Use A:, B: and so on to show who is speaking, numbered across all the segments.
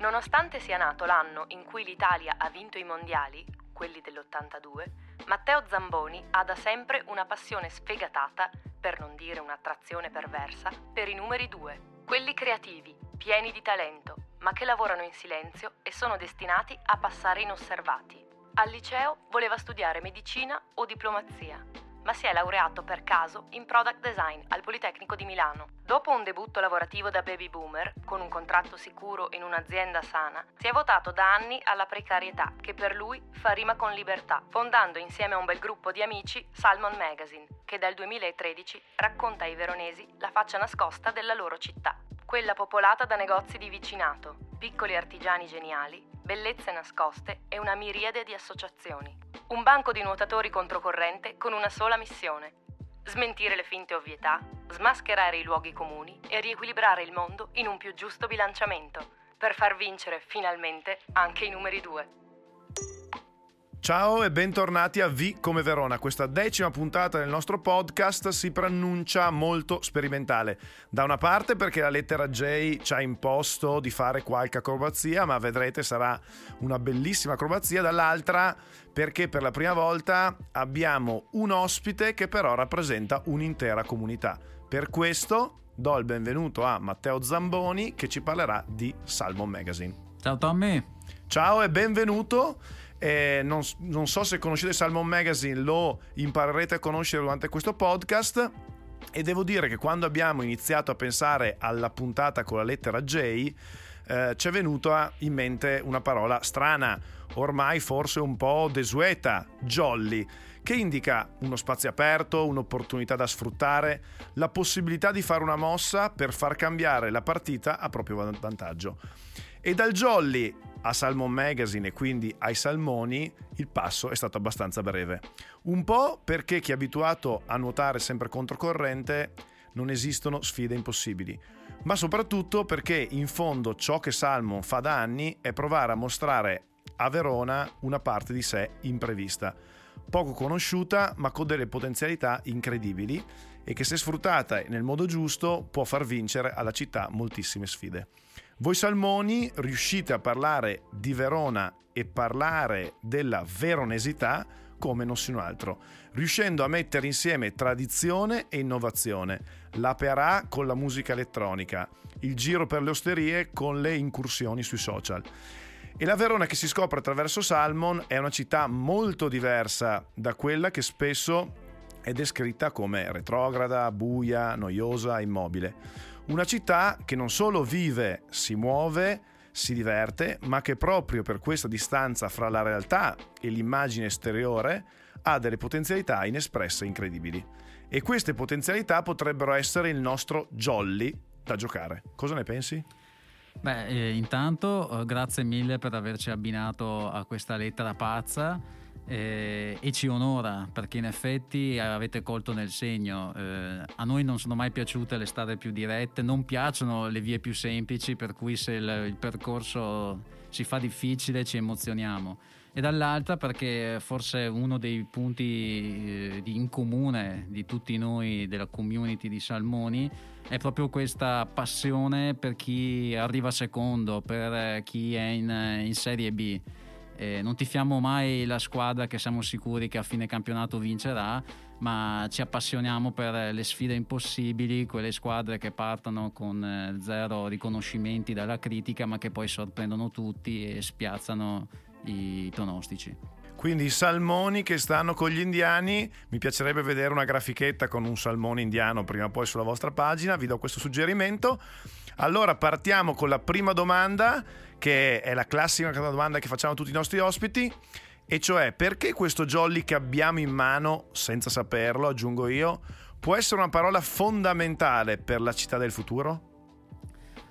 A: Nonostante sia nato l'anno in cui l'Italia ha vinto i mondiali, quelli dell'82, Matteo Zamboni ha da sempre una passione sfegatata, per non dire un'attrazione perversa, per i numeri due, quelli creativi, pieni di talento, ma che lavorano in silenzio e sono destinati a passare inosservati. Al liceo voleva studiare medicina o diplomazia, ma si è laureato per caso in product design al Politecnico di Milano. Dopo un debutto lavorativo da baby boomer, con un contratto sicuro in un'azienda sana, si è votato da anni alla precarietà, che per lui fa rima con libertà, fondando insieme a un bel gruppo di amici Salmon Magazine, che dal 2013 racconta ai veronesi la faccia nascosta della loro città, quella popolata da negozi di vicinato, piccoli artigiani geniali, bellezze nascoste e una miriade di associazioni. Un banco di nuotatori controcorrente con una sola missione. Smentire le finte ovvietà, smascherare i luoghi comuni e riequilibrare il mondo in un più giusto bilanciamento, per far vincere finalmente anche i numeri due.
B: Ciao e bentornati a V come Verona. Questa decima puntata del nostro podcast si preannuncia molto sperimentale. Da una parte perché la lettera J ci ha imposto di fare qualche acrobazia, ma vedrete sarà una bellissima acrobazia. Dall'altra perché per la prima volta abbiamo un ospite che però rappresenta un'intera comunità. Per questo do il benvenuto a Matteo Zamboni che ci parlerà di Salmon Magazine.
C: Ciao Tommy.
B: Ciao e benvenuto. Eh, non, non, so se conoscete Salmon Magazine, lo imparerete a conoscere durante questo podcast. E devo dire che quando abbiamo iniziato a pensare alla puntata con la lettera J, eh, ci è venuta in mente una parola strana, ormai forse un po' desueta, jolly, che indica uno spazio aperto, un'opportunità da sfruttare, la possibilità di fare una mossa per far cambiare la partita a proprio vantaggio. E dal jolly a Salmon Magazine e quindi ai salmoni il passo è stato abbastanza breve. Un po' perché chi è abituato a nuotare sempre controcorrente non esistono sfide impossibili, ma soprattutto perché in fondo ciò che Salmon fa da anni è provare a mostrare a Verona una parte di sé imprevista, poco conosciuta ma con delle potenzialità incredibili e che se sfruttata nel modo giusto può far vincere alla città moltissime sfide. Voi salmoni riuscite a parlare di Verona e parlare della veronesità come nessun altro, riuscendo a mettere insieme tradizione e innovazione, la PRA con la musica elettronica, il giro per le osterie con le incursioni sui social. E la Verona che si scopre attraverso Salmon è una città molto diversa da quella che spesso è descritta come retrograda, buia, noiosa, immobile. Una città che non solo vive, si muove, si diverte, ma che proprio per questa distanza fra la realtà e l'immagine esteriore ha delle potenzialità inespresse incredibili. E queste potenzialità potrebbero essere il nostro jolly da giocare. Cosa ne pensi?
C: Beh, eh, intanto eh, grazie mille per averci abbinato a questa lettera pazza eh, e ci onora perché in effetti avete colto nel segno. Eh, a noi non sono mai piaciute le strade più dirette, non piacciono le vie più semplici, per cui se il, il percorso si fa difficile ci emozioniamo. E dall'altra perché forse uno dei punti eh, in comune di tutti noi della community di Salmoni è proprio questa passione per chi arriva secondo, per chi è in, in Serie B eh, non tifiamo mai la squadra che siamo sicuri che a fine campionato vincerà, ma ci appassioniamo per le sfide impossibili, quelle squadre che partono con eh, zero riconoscimenti dalla critica, ma che poi sorprendono tutti e spiazzano i pronostici.
B: Quindi i salmoni che stanno con gli indiani, mi piacerebbe vedere una grafichetta con un salmone indiano prima o poi sulla vostra pagina, vi do questo suggerimento. Allora partiamo con la prima domanda che è la classica domanda che facciamo a tutti i nostri ospiti, e cioè perché questo jolly che abbiamo in mano, senza saperlo, aggiungo io, può essere una parola fondamentale per la città del futuro?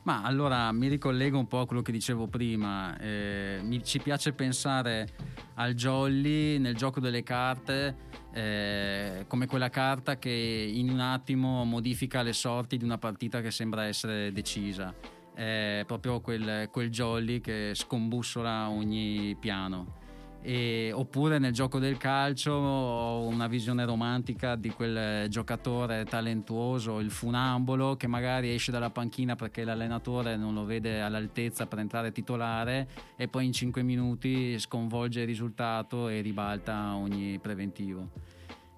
C: Ma allora mi ricollego un po' a quello che dicevo prima, eh, mi, ci piace pensare al jolly nel gioco delle carte eh, come quella carta che in un attimo modifica le sorti di una partita che sembra essere decisa, è proprio quel, quel jolly che scombussola ogni piano. E, oppure nel gioco del calcio ho una visione romantica di quel giocatore talentuoso, il funambolo, che magari esce dalla panchina perché l'allenatore non lo vede all'altezza per entrare titolare e poi in 5 minuti sconvolge il risultato e ribalta ogni preventivo.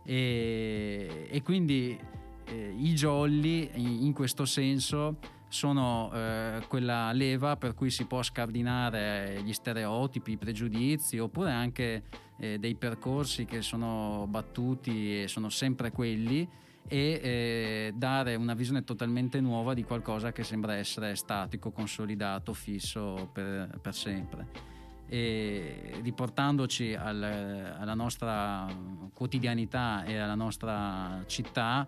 C: E, e quindi eh, i jolly in, in questo senso sono eh, quella leva per cui si può scardinare gli stereotipi, i pregiudizi oppure anche eh, dei percorsi che sono battuti e sono sempre quelli e eh, dare una visione totalmente nuova di qualcosa che sembra essere statico, consolidato, fisso per, per sempre. E riportandoci al, alla nostra quotidianità e alla nostra città,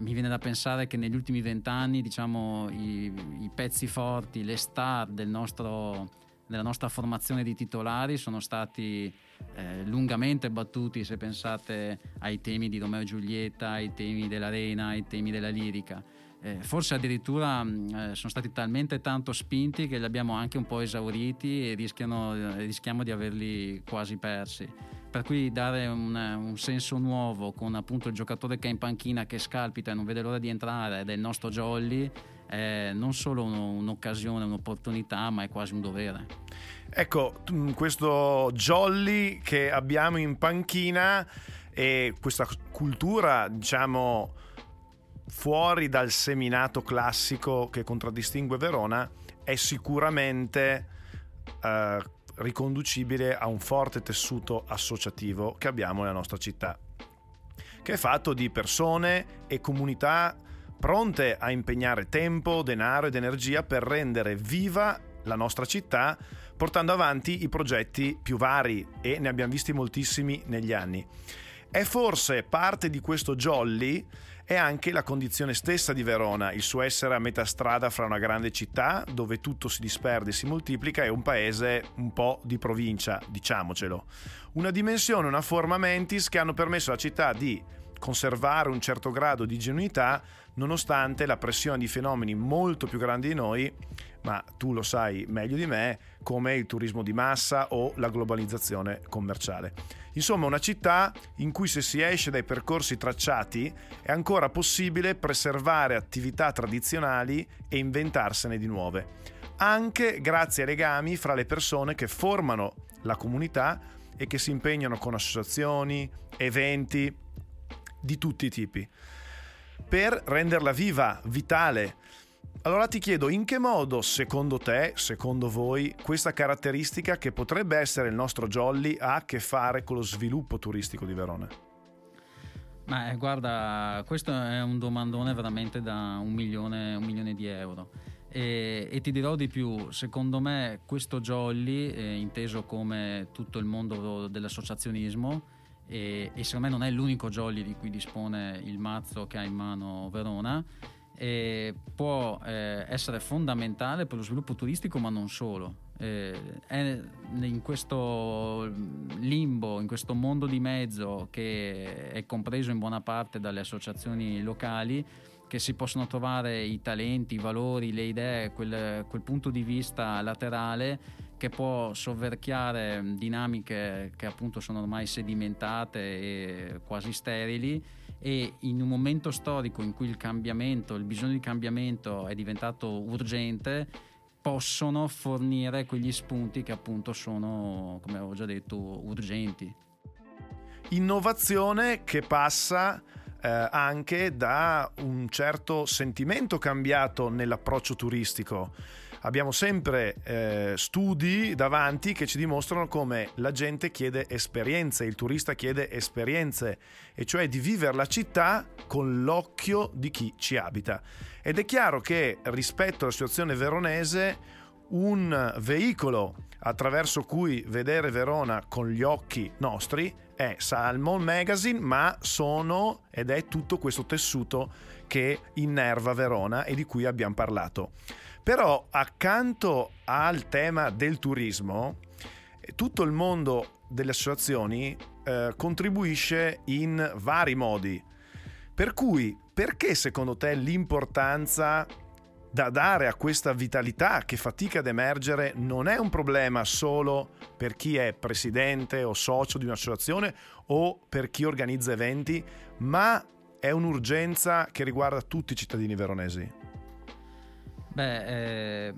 C: mi viene da pensare che negli ultimi vent'anni diciamo, i, i, pezzi forti, le star del nostro, della nostra formazione di titolari sono stati eh, lungamente battuti se pensate ai temi di Romeo e Giulietta, ai temi dell'arena, ai temi della lirica. Eh, forse addirittura mh, eh, sono stati talmente tanto spinti che li abbiamo anche un po' esauriti e eh, rischiamo di averli quasi persi per cui dare un, un, senso nuovo con appunto il giocatore che è in panchina che scalpita e non vede l'ora di entrare ed è il nostro Jolly è non solo un'occasione, un'opportunità ma è quasi un dovere.
B: Ecco questo Jolly che abbiamo in panchina e questa cultura diciamo fuori dal seminato classico che contraddistingue Verona è sicuramente uh, riconducibile a un forte tessuto associativo che abbiamo nella nostra città, che è fatto di persone e comunità pronte a impegnare tempo, denaro ed energia per rendere viva la nostra città, portando avanti i progetti più vari e ne abbiamo visti moltissimi negli anni. È forse parte di questo jolly è anche la condizione stessa di Verona, il suo essere a metà strada fra una grande città dove tutto si disperde e si moltiplica e un paese un po' di provincia, diciamocelo. Una dimensione, una forma mentis che hanno permesso alla città di conservare un certo grado di genuinità nonostante la pressione di fenomeni molto più grandi di noi, ma tu lo sai meglio di me, come il turismo di massa o la globalizzazione commerciale. Insomma, una città in cui se si esce dai percorsi tracciati è ancora possibile preservare attività tradizionali e inventarsene di nuove, anche grazie ai legami fra le persone che formano la comunità e che si impegnano con associazioni, eventi di tutti i tipi, per renderla viva, vitale, allora ti chiedo in che modo, secondo te, secondo voi, questa caratteristica che potrebbe essere il nostro jolly ha a che fare con lo sviluppo turistico di Verona?
C: Ma eh, guarda, questo è un domandone veramente da un milione, un milione di euro. E, e, ti dirò di più, secondo me questo jolly, eh, inteso come tutto il mondo dell'associazionismo, e, e secondo me non è l'unico jolly di cui dispone il mazzo che ha in mano Verona, eh, può eh, essere fondamentale per lo sviluppo turistico, ma non solo. Eh, è in questo limbo, in questo mondo di mezzo che è compreso in buona parte dalle associazioni locali, che si possono trovare i talenti, i valori, le idee, quel, quel punto di vista laterale che può sovverchiare dinamiche che appunto sono ormai sedimentate e quasi sterili e in un momento storico in cui il cambiamento, il bisogno di cambiamento è diventato urgente, possono fornire quegli spunti che appunto sono, come avevo già detto, urgenti.
B: Innovazione che passa eh, anche da un certo sentimento cambiato nell'approccio turistico abbiamo sempre eh, studi davanti che ci dimostrano come la gente chiede esperienze, il turista chiede esperienze, e cioè di vivere la città con l'occhio di chi ci abita. Ed è chiaro che rispetto alla situazione veronese, un veicolo attraverso cui vedere Verona con gli occhi nostri è Salmon Magazine, ma sono ed è tutto questo tessuto che innerva Verona e di cui abbiamo parlato. Però accanto al tema del turismo, tutto il mondo delle associazioni eh, contribuisce in vari modi. Per cui, perché secondo te l'importanza da dare a questa vitalità che fatica ad emergere non è un problema solo per chi è presidente o socio di un'associazione o per chi organizza eventi, ma è un'urgenza che riguarda tutti i cittadini veronesi?
C: Beh, eh,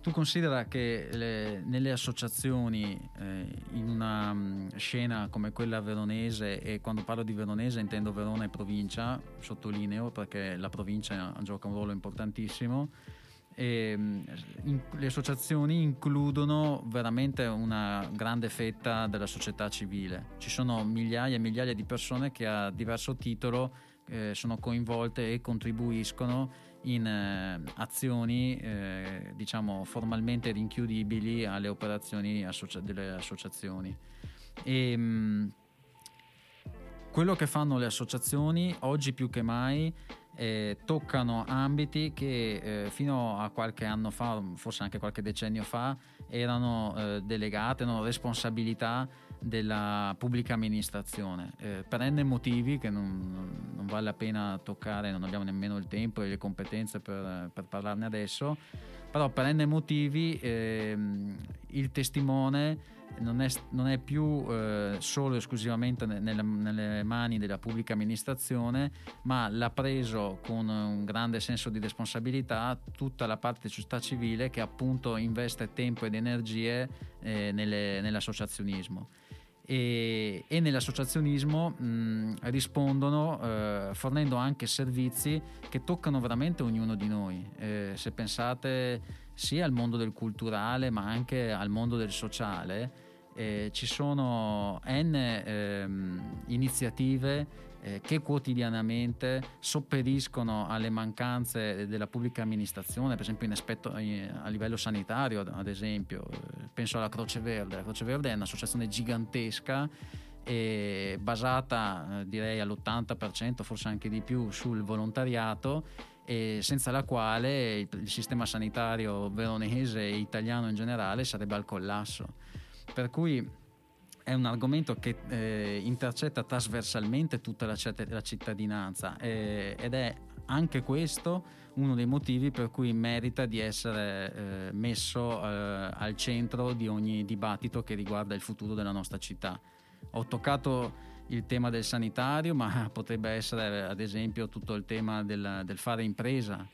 C: tu considera che le, nelle associazioni, eh, in una um, scena come quella veronese, e quando parlo di veronese intendo Verona e provincia, sottolineo perché la provincia gioca un ruolo importantissimo, e, mm, in, le associazioni includono veramente una grande fetta della società civile. Ci sono migliaia e migliaia di persone che a diverso titolo eh, sono coinvolte e contribuiscono in eh, azioni eh, diciamo formalmente rinchiudibili alle operazioni associa- delle associazioni. E, mh, mm, quello che fanno le associazioni oggi più che mai eh, toccano ambiti che eh, fino a qualche anno fa, forse anche qualche decennio fa, erano eh, delegate, erano responsabilità della pubblica amministrazione. Eh, per n motivi che non, non, vale la pena toccare, non abbiamo nemmeno il tempo e le competenze per, per parlarne adesso, però per n motivi eh, il testimone non è, non è più eh, solo esclusivamente nelle, nelle, mani della pubblica amministrazione, ma l'ha preso con un grande senso di responsabilità tutta la parte società civile che appunto investe tempo ed energie eh, nelle, nell'associazionismo e, e nell'associazionismo mh, rispondono eh, fornendo anche servizi che toccano veramente ognuno di noi. Eh, se pensate sia al mondo del culturale ma anche al mondo del sociale, eh, ci sono n ehm, iniziative eh, che quotidianamente sopperiscono alle mancanze della pubblica amministrazione, per esempio in aspetto, in, a livello sanitario, ad esempio, eh, penso alla Croce Verde. La Croce Verde è un'associazione gigantesca e basata eh, direi all'80%, forse anche di più, sul volontariato senza la quale il, il sistema sanitario veronese e italiano in generale sarebbe al collasso. Per cui è un argomento che eh, intercetta trasversalmente tutta la, la cittadinanza eh, ed è anche questo uno dei motivi per cui merita di essere eh, messo eh, al centro di ogni dibattito che riguarda il futuro della nostra città. Ho toccato il tema del sanitario, ma potrebbe essere ad esempio tutto il tema del, del fare impresa.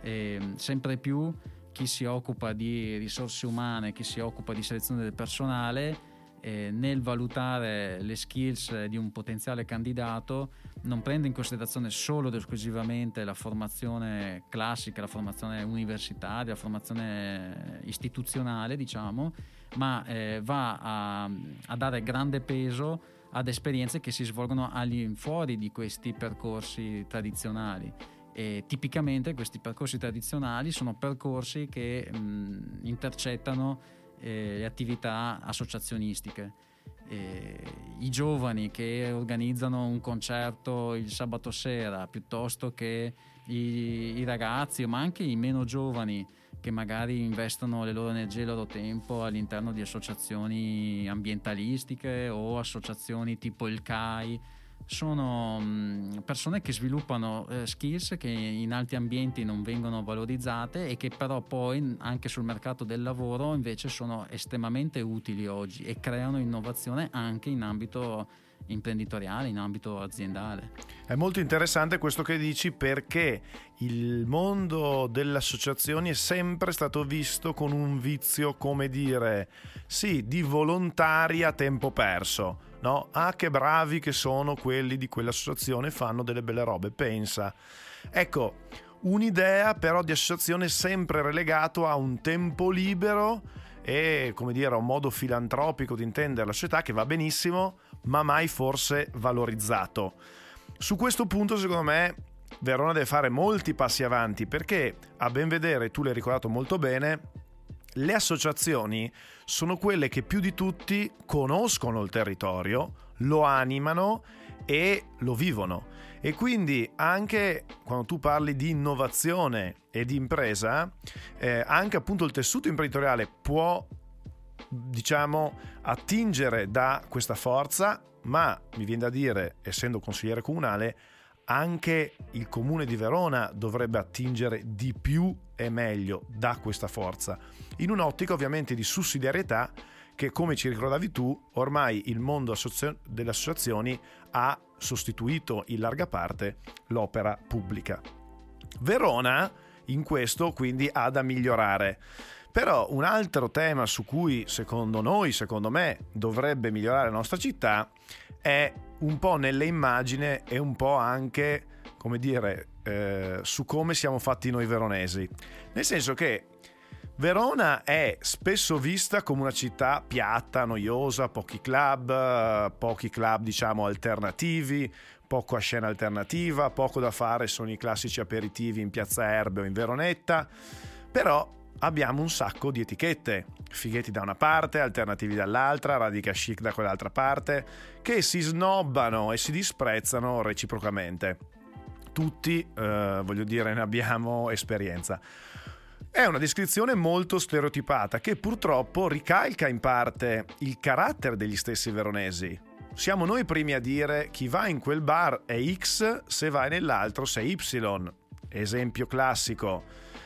C: E, sempre più chi si occupa di risorse umane, chi si occupa di selezione del personale, eh, nel valutare le skills di un potenziale candidato non prende in considerazione solo ed esclusivamente la formazione classica, la formazione universitaria, la formazione istituzionale, diciamo, ma eh, va a, a, dare grande peso ad esperienze che si svolgono all'infuori di questi percorsi tradizionali. E tipicamente questi percorsi tradizionali sono percorsi che mh, intercettano eh, le attività associazionistiche. Eh, I giovani che organizzano un concerto il sabato sera piuttosto che i, i ragazzi, ma anche i meno giovani che magari investono le loro energie e il loro tempo all'interno di associazioni ambientalistiche o associazioni tipo il CAI sono persone che sviluppano eh, skills che in altri ambienti non vengono valorizzate e che però poi anche sul mercato del lavoro invece sono estremamente utili oggi e creano innovazione anche in ambito imprenditoriale, in ambito aziendale.
B: È molto interessante questo che dici perché il mondo delle associazioni è sempre stato visto con un vizio, come dire, sì, di volontari a tempo perso no? Ah, che bravi che sono quelli di quell'associazione, fanno delle belle robe, pensa. Ecco, un'idea però di associazione sempre relegato a un tempo libero e, come dire, un modo filantropico di intendere la società che va benissimo, ma mai forse valorizzato. Su questo punto, secondo me, Verona deve fare molti passi avanti perché, a ben vedere, tu l'hai ricordato molto bene, le associazioni sono quelle che più di tutti conoscono il territorio, lo animano e lo vivono. E quindi anche quando tu parli di innovazione e di impresa, eh, anche appunto il tessuto imprenditoriale può, diciamo, attingere da questa forza, ma mi viene da dire, essendo consigliere comunale, anche il comune di Verona dovrebbe attingere di più e meglio da questa forza, in un'ottica ovviamente di sussidiarietà che come ci ricordavi tu, ormai il mondo delle associazioni ha sostituito in larga parte l'opera pubblica. Verona in questo quindi ha da migliorare. Però un altro tema su cui secondo noi, secondo me, dovrebbe migliorare la nostra città è un po' nelle immagini e un po' anche, come dire, eh, su come siamo fatti noi veronesi. Nel senso che Verona è spesso vista come una città piatta, noiosa, pochi club, pochi club diciamo alternativi, poco a scena alternativa, poco da fare sono i classici aperitivi in Piazza Erbe o in Veronetta, però abbiamo un sacco di etichette, fighetti da una parte, alternativi dall'altra, radica chic da quell'altra parte, che si snobbano e si disprezzano reciprocamente. Tutti, eh, voglio dire, ne abbiamo esperienza. È una descrizione molto stereotipata che purtroppo ricalca in parte il carattere degli stessi veronesi. Siamo noi primi a dire chi va in quel bar è X, se vai nell'altro sei Y. Esempio classico.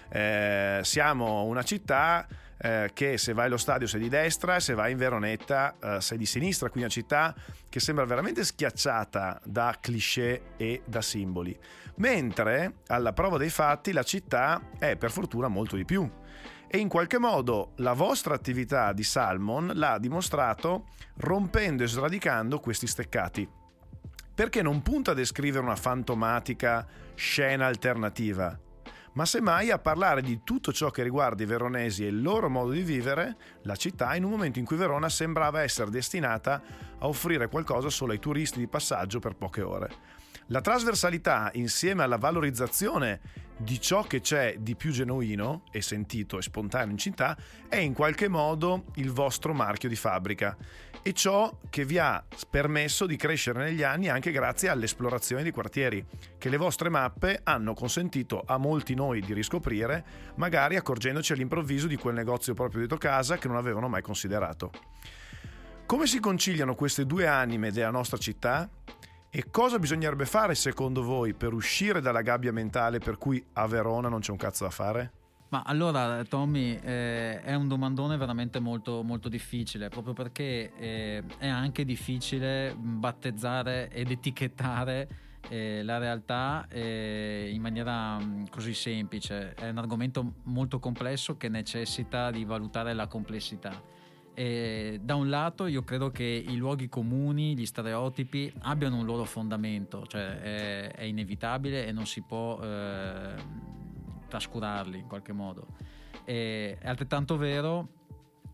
B: Eh, siamo una città eh, che se vai allo stadio sei di destra se vai in Veronetta eh, sei di sinistra, quindi una città che sembra veramente schiacciata da cliché e da simboli. Mentre alla prova dei fatti la città è per fortuna molto di più. E in qualche modo la vostra attività di Salmon l'ha dimostrato rompendo e sradicando questi steccati. Perché non punta a descrivere una fantomatica scena alternativa, ma semmai a parlare di tutto ciò che riguarda i veronesi e il loro modo di vivere la città in un momento in cui Verona sembrava essere destinata a offrire qualcosa solo ai turisti di passaggio per poche ore. La trasversalità insieme alla valorizzazione di ciò che c'è di più genuino e sentito e spontaneo in città è in qualche modo il vostro marchio di fabbrica e ciò che vi ha permesso di crescere negli anni anche grazie all'esplorazione di quartieri che le vostre mappe hanno consentito a molti noi di riscoprire, magari accorgendoci all'improvviso di quel negozio proprio dietro casa che non avevano mai considerato. Come si conciliano queste due anime della nostra città? E cosa bisognerebbe fare secondo voi per uscire dalla gabbia mentale per cui a Verona non c'è un cazzo da fare?
C: Ma allora, Tommy, eh, è un domandone veramente molto, molto difficile, proprio perché eh, è anche difficile battezzare ed etichettare eh, la realtà eh, in maniera mh, mm, così semplice. È un argomento molto complesso che necessita di valutare la complessità. E da un lato io credo che i luoghi comuni, gli stereotipi abbiano un loro fondamento, cioè è, è inevitabile e non si può eh, trascurarli in qualche modo. E, è altrettanto vero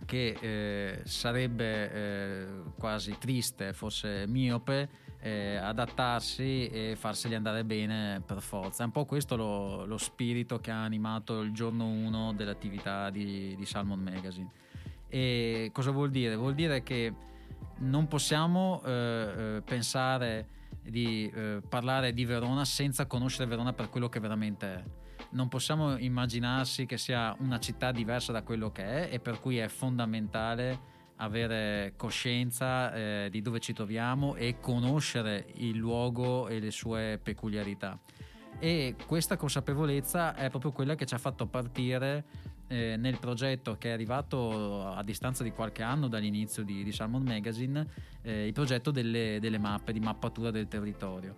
C: che eh, sarebbe eh, quasi triste, forse miope, eh, adattarsi e farseli andare bene per forza. È un po' questo lo, lo spirito che ha animato il giorno 1 dell'attività di, di Salmon Magazine e cosa vuol dire? Vuol dire che non possiamo eh, eh, pensare di eh, parlare di Verona senza conoscere Verona per quello che veramente è. Non possiamo immaginarsi che sia una città diversa da quello che è e per cui è fondamentale avere coscienza eh, di dove ci troviamo e conoscere il luogo e le sue peculiarità. E questa consapevolezza è proprio quella che ci ha fatto partire eh, nel progetto che è arrivato a distanza di qualche anno dall'inizio di, di Salmon Magazine, eh, il progetto delle, delle mappe, di mappatura del territorio,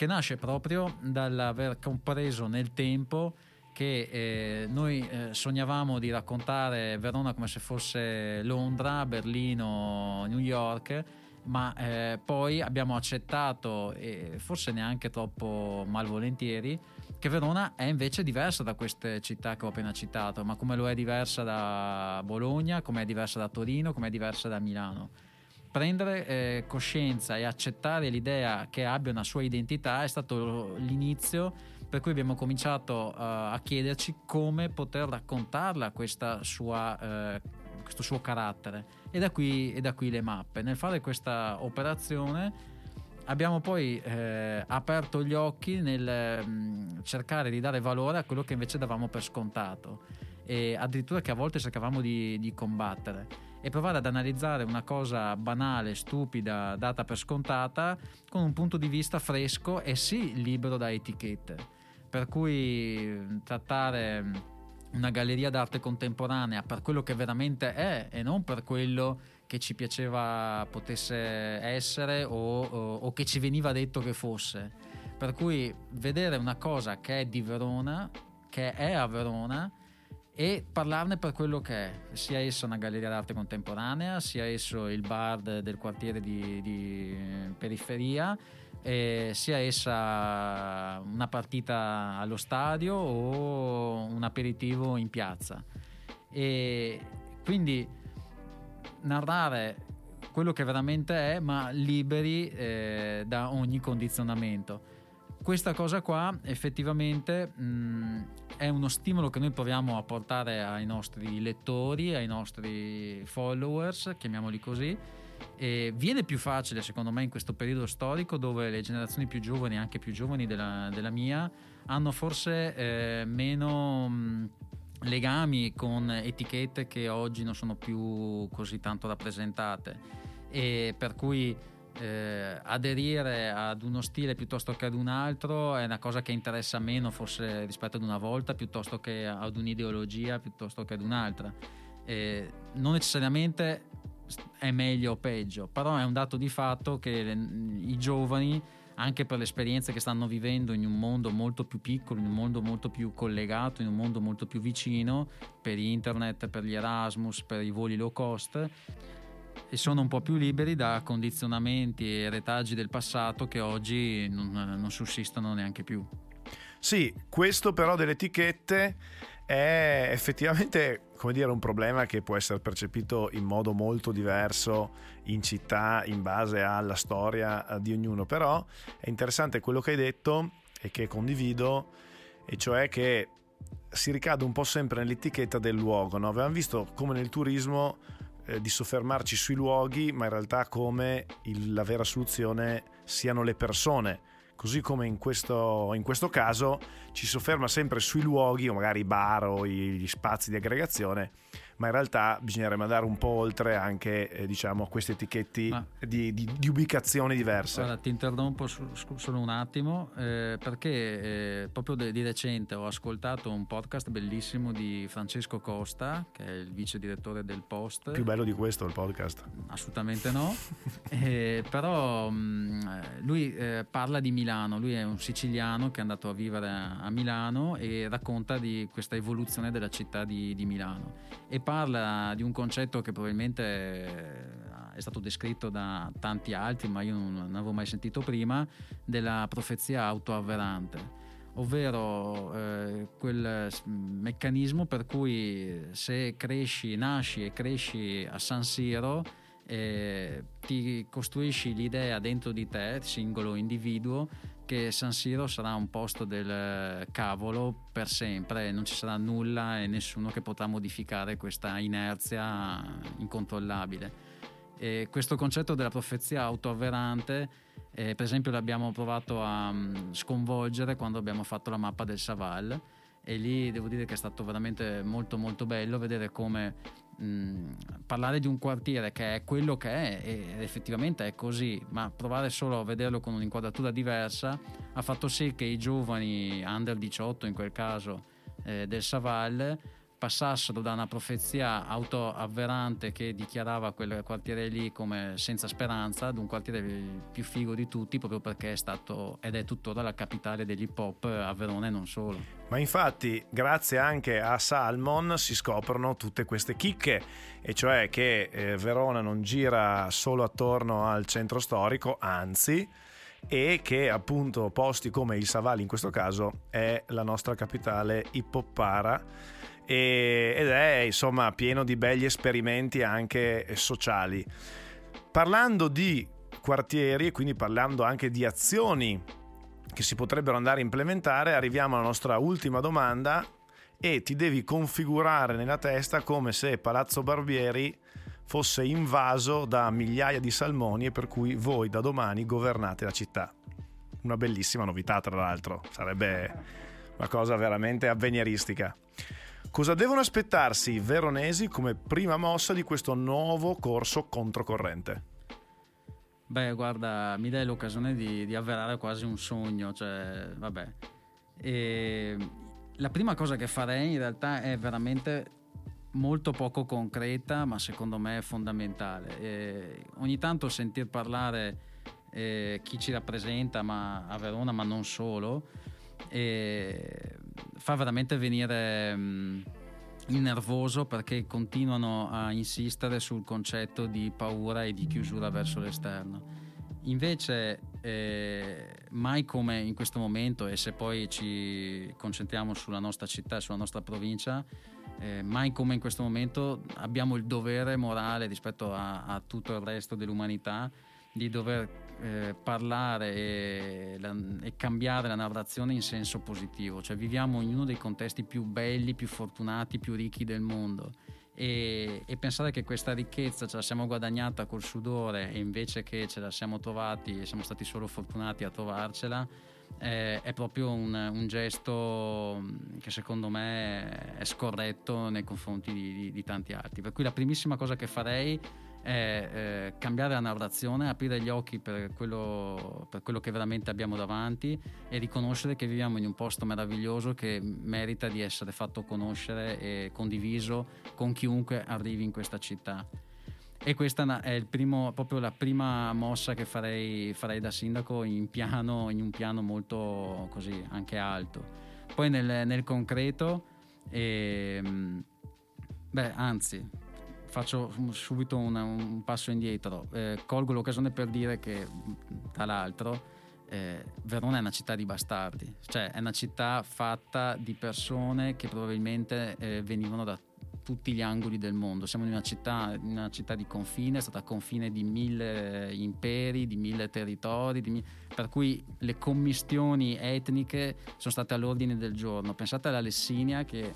C: che nasce proprio dall'aver compreso nel tempo che eh, noi eh, sognavamo di raccontare Verona come se fosse Londra, Berlino, New York, ma eh, poi abbiamo accettato, e forse neanche troppo malvolentieri, che Verona è invece diversa da queste città che ho appena citato, ma come lo è diversa da Bologna, come è diversa da Torino, come è diversa da Milano. Prendere eh, coscienza e accettare l'idea che abbia una sua identità è stato l'inizio per cui abbiamo cominciato uh, a chiederci come poter raccontarla questa sua, uh, questo suo carattere e da, qui, e da qui le mappe. Nel fare questa operazione abbiamo poi eh, aperto gli occhi nel mh, mm, cercare di dare valore a quello che invece davamo per scontato e addirittura che a volte cercavamo di, di combattere e provare ad analizzare una cosa banale, stupida, data per scontata con un punto di vista fresco e sì libero da etichette. Per cui trattare una galleria d'arte contemporanea per quello che veramente è e non per quello che ci piaceva potesse essere o, o, o che ci veniva detto che fosse. Per cui vedere una cosa che è di Verona, che è a Verona, e parlarne per quello che è, sia esso una galleria d'arte contemporanea, sia esso il bar del quartiere di, di periferia, sia essa una partita allo stadio o un aperitivo in piazza. E quindi narrare quello che veramente è, ma liberi eh, da ogni condizionamento questa cosa qua effettivamente mh, è uno stimolo che noi proviamo a portare ai nostri lettori, ai nostri followers, chiamiamoli così. E viene più facile secondo me in questo periodo storico dove le generazioni più giovani, anche più giovani della, della mia, hanno forse eh, meno mh, legami con etichette che oggi non sono più così tanto rappresentate e per cui eh, aderire ad uno stile piuttosto che ad un altro è una cosa che interessa meno forse rispetto ad una volta piuttosto che ad un'ideologia piuttosto che ad un'altra. Eh, non necessariamente è meglio o peggio però è un dato di fatto che le, i giovani anche per le esperienze che stanno vivendo in un mondo molto più piccolo, in un mondo molto più collegato, in un mondo molto più vicino, per internet, per gli Erasmus, per i voli low cost, e sono un po' più liberi da condizionamenti e retaggi del passato che oggi non, non sussistono neanche più.
B: Sì, questo però delle etichette è effettivamente come dire, un problema che può essere percepito in modo molto diverso in città in base alla storia eh, di ognuno, però è interessante quello che hai detto e che condivido, e cioè che si ricade un po' sempre nell'etichetta del luogo. No? Avevamo visto come nel turismo eh, di soffermarci sui luoghi, ma in realtà come il, la vera soluzione siano le persone. Così come in questo, in questo caso ci sofferma sempre sui luoghi, o magari i bar o gli spazi di aggregazione, ma in realtà bisognerebbe andare un po' oltre anche eh, diciamo, queste etichetti ah. di, di, di, ubicazioni diverse.
C: Allora, ti interrompo su, solo un attimo eh, perché eh, proprio de, di recente ho ascoltato un podcast bellissimo di Francesco Costa, che è il vice direttore del Post.
B: Più bello di questo il podcast?
C: Assolutamente no, eh, però mh, mm, lui eh, parla di Milano, lui è un siciliano che è andato a vivere a, a Milano e racconta di questa evoluzione della città di, di Milano. E parla di un concetto che probabilmente eh, è stato descritto da tanti altri, ma io non, avevo mai sentito prima, della profezia autoavverante, ovvero eh, quel meccanismo per cui se cresci, nasci e cresci a San Siro, eh, ti costruisci l'idea dentro di te, singolo individuo, che San Siro sarà un posto del cavolo per sempre, non ci sarà nulla e nessuno che potrà modificare questa inerzia incontrollabile. E questo concetto della profezia autoavverante, eh, per esempio, l'abbiamo provato a um, sconvolgere quando abbiamo fatto la mappa del Saval e lì devo dire che è stato veramente molto molto bello vedere come mh, parlare di un quartiere che è quello che è ed effettivamente è così, ma provare solo a vederlo con un'inquadratura diversa ha fatto sì che i giovani under 18 in quel caso eh, del Saval passassero da una profezia autoavverante che dichiarava quel quartiere lì come senza speranza ad un quartiere più figo di tutti proprio perché è stato ed è tuttora la capitale dell'hip hop a Verona e non solo.
B: Ma infatti grazie anche a Salmon si scoprono tutte queste chicche e cioè che eh, Verona non gira solo attorno al centro storico, anzi e che appunto posti come il Savali in questo caso è la nostra capitale hip hoppara ed è insomma pieno di belli esperimenti anche sociali. Parlando di quartieri e quindi parlando anche di azioni che si potrebbero andare a implementare, arriviamo alla nostra ultima domanda e ti devi configurare nella testa come se Palazzo Barbieri fosse invaso da migliaia di salmoni e per cui voi da domani governate la città. Una bellissima novità, tra l'altro, sarebbe una cosa veramente avveniristica. Cosa devono aspettarsi i veronesi come prima mossa di questo nuovo corso controcorrente?
C: Beh, guarda, mi dai l'occasione di, di avverare quasi un sogno, cioè, vabbè. E la prima cosa che farei in realtà è veramente molto poco concreta, ma secondo me è fondamentale. E ogni tanto sentir parlare eh, chi ci rappresenta ma a Verona, ma non solo, fa veramente venire mh, mm, il nervoso perché continuano a insistere sul concetto di paura e di chiusura verso l'esterno. Invece, eh, mai come in questo momento, e se poi ci concentriamo sulla nostra città e sulla nostra provincia, eh, mai come in questo momento abbiamo il dovere morale rispetto a, a tutto il resto dell'umanità di dover eh, parlare e, la, e, cambiare la narrazione in senso positivo, cioè viviamo in uno dei contesti più belli, più fortunati, più ricchi del mondo e, e, pensare che questa ricchezza ce la siamo guadagnata col sudore e invece che ce la siamo trovati e siamo stati solo fortunati a trovarcela eh, è proprio un, un, gesto che secondo me è scorretto nei confronti di, di, di tanti altri. Per cui la primissima cosa che farei è eh, cambiare la narrazione, aprire gli occhi per quello, per quello, che veramente abbiamo davanti e riconoscere che viviamo in un posto meraviglioso che merita di essere fatto conoscere e condiviso con chiunque arrivi in questa città. E questa è primo, proprio la prima mossa che farei, farei da sindaco in, piano, in, un piano molto così anche alto. Poi nel, nel concreto, eh, beh, anzi, faccio subito una, un passo indietro. Eh, colgo l'occasione per dire che, tra l'altro, eh, Verona è una città di bastardi, cioè è una città fatta di persone che probabilmente eh, venivano da tutti gli angoli del mondo. Siamo in una città, una città di confine, è stata confine di mille imperi, di mille territori, di mille... per cui le commistioni etniche sono state all'ordine del giorno. Pensate alla Lessinia che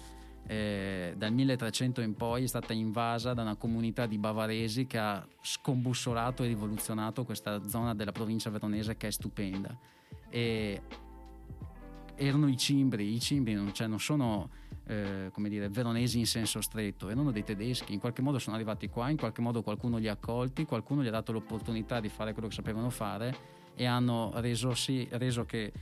C: eh, dal 1300 in poi è stata invasa da una comunità di bavaresi che ha scombussolato e rivoluzionato questa zona della provincia veronese che è stupenda. E erano i cimbri, i cimbri non, cioè non sono eh, come dire, veronesi in senso stretto, erano dei tedeschi, in qualche modo sono arrivati qua, in qualche modo qualcuno li ha accolti, qualcuno gli ha dato l'opportunità di fare quello che sapevano fare e hanno reso, sì, reso che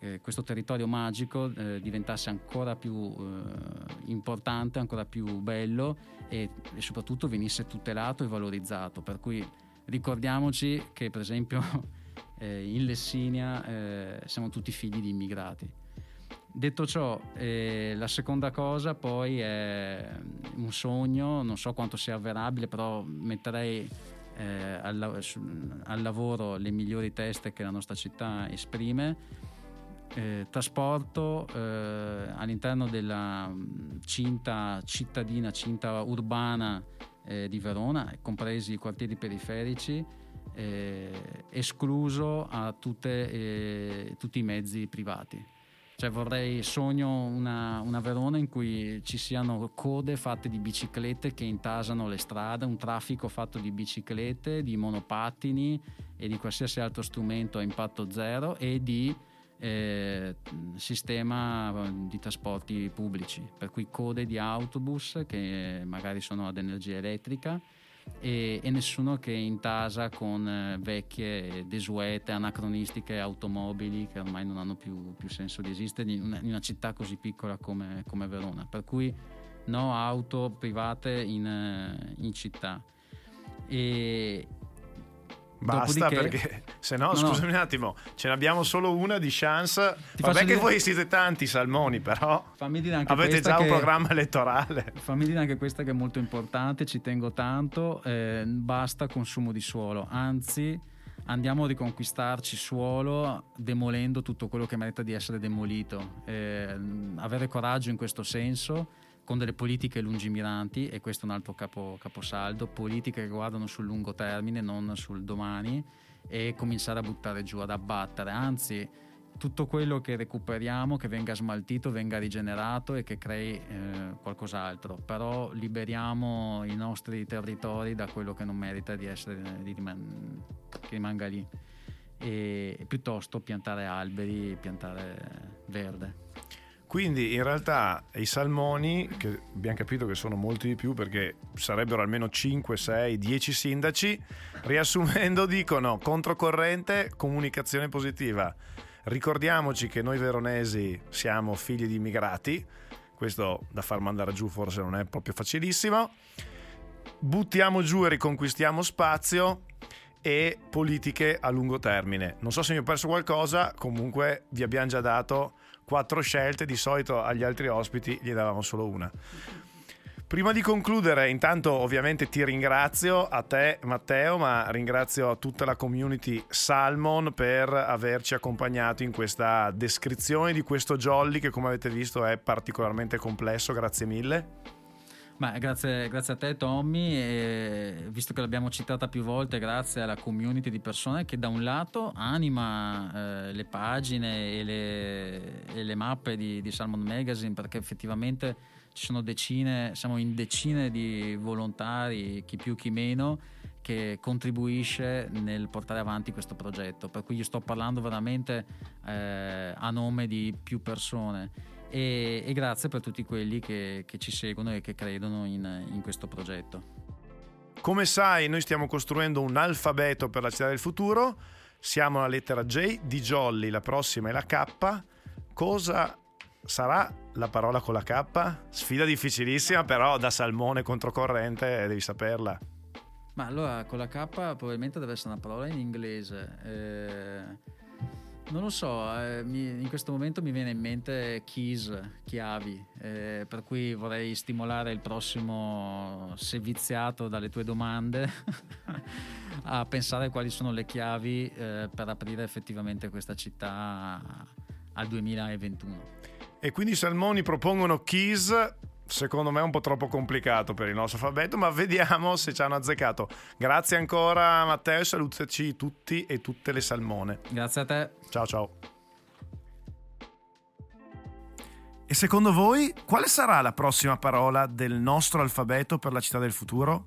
C: eh, questo territorio magico eh, diventasse ancora più eh, importante, ancora più bello e, e, soprattutto venisse tutelato e valorizzato. Per cui ricordiamoci che per esempio eh, in Lessinia eh, siamo tutti figli di immigrati. Detto ciò, eh, la seconda cosa poi è un sogno, non so quanto sia avverabile, però metterei eh, al, al, lavoro le migliori teste che la nostra città esprime eh, trasporto eh, all'interno della mm, cinta cittadina, cinta urbana eh, di Verona, compresi i quartieri periferici, eh, escluso a tutte, eh, tutti i mezzi privati. Cioè vorrei, sogno una, una, Verona in cui ci siano code fatte di biciclette che intasano le strade, un traffico fatto di biciclette, di monopattini e di qualsiasi altro strumento a impatto zero e di eh, sistema di trasporti pubblici, per cui code di autobus che magari sono ad energia elettrica e, e nessuno che intasa con eh, vecchie, desuete, anacronistiche automobili che ormai non hanno più, più senso di esistere in una, in una, città così piccola come, come Verona. Per cui no auto private in, eh, in città. E,
B: Basta Dopodiché... perché se no, no scusami no. un attimo, ce ne abbiamo solo una di chance. Ti Vabbè che dire... voi siete tanti salmoni, però avete già
C: che...
B: un programma elettorale.
C: Fammi dire anche questa che è molto importante, ci tengo tanto, eh, basta consumo di suolo, anzi andiamo a riconquistarci suolo demolendo tutto quello che merita di essere demolito. Eh, avere coraggio in questo senso con delle politiche lungimiranti, e questo è un altro capo, caposaldo, politiche che guardano sul lungo termine, non sul domani, e cominciare a buttare giù, ad abbattere, anzi tutto quello che recuperiamo, che venga smaltito, venga rigenerato e che crei eh, qualcos'altro, però liberiamo i nostri territori da quello che non merita di essere, di riman- che rimanga lì. E, e piuttosto piantare alberi, piantare verde.
B: Quindi in realtà i salmoni, che abbiamo capito che sono molti di più perché sarebbero almeno 5, 6, 10 sindaci, riassumendo dicono controcorrente, comunicazione positiva. Ricordiamoci che noi veronesi siamo figli di immigrati, questo da far mandare giù forse non è proprio facilissimo. Buttiamo giù e riconquistiamo spazio e politiche a lungo termine. Non so se mi ho perso qualcosa, comunque vi abbiamo già dato quattro scelte, di solito agli altri ospiti gli davamo solo una. Prima di concludere, intanto ovviamente ti ringrazio a te Matteo, ma ringrazio tutta la community Salmon per averci accompagnato in questa descrizione di questo jolly che come avete visto è particolarmente complesso, grazie mille.
C: Ma grazie, grazie, a te Tommy, e visto che l'abbiamo citata più volte, grazie alla community di persone che da un lato anima eh, le pagine e le, e le mappe di, di, Salmon Magazine perché effettivamente ci sono decine, siamo in decine di volontari, chi più chi meno, che contribuisce nel portare avanti questo progetto, per cui io sto parlando veramente eh, a nome di più persone e, e grazie per tutti quelli che, che, ci seguono e che credono in, in questo progetto.
B: Come sai, noi stiamo costruendo un alfabeto per la città del futuro. Siamo alla lettera J di Jolly, la prossima è la K. Cosa sarà la parola con la K? Sfida difficilissima, però da salmone controcorrente devi saperla.
C: Ma allora con la K probabilmente deve essere una parola in inglese. Eh non lo so, eh, mi, in questo momento mi viene in mente keys, chiavi, eh, per cui vorrei stimolare il prossimo seviziato dalle tue domande a pensare quali sono le chiavi eh, per aprire effettivamente questa città al 2021.
B: E quindi i Salmoni propongono keys secondo me è un po' troppo complicato per il nostro alfabeto, ma vediamo se ci hanno azzeccato. Grazie ancora Matteo e salutaci tutti e tutte le salmone.
C: Grazie a te.
B: Ciao ciao. E secondo voi quale sarà la prossima parola del nostro alfabeto per la città del futuro?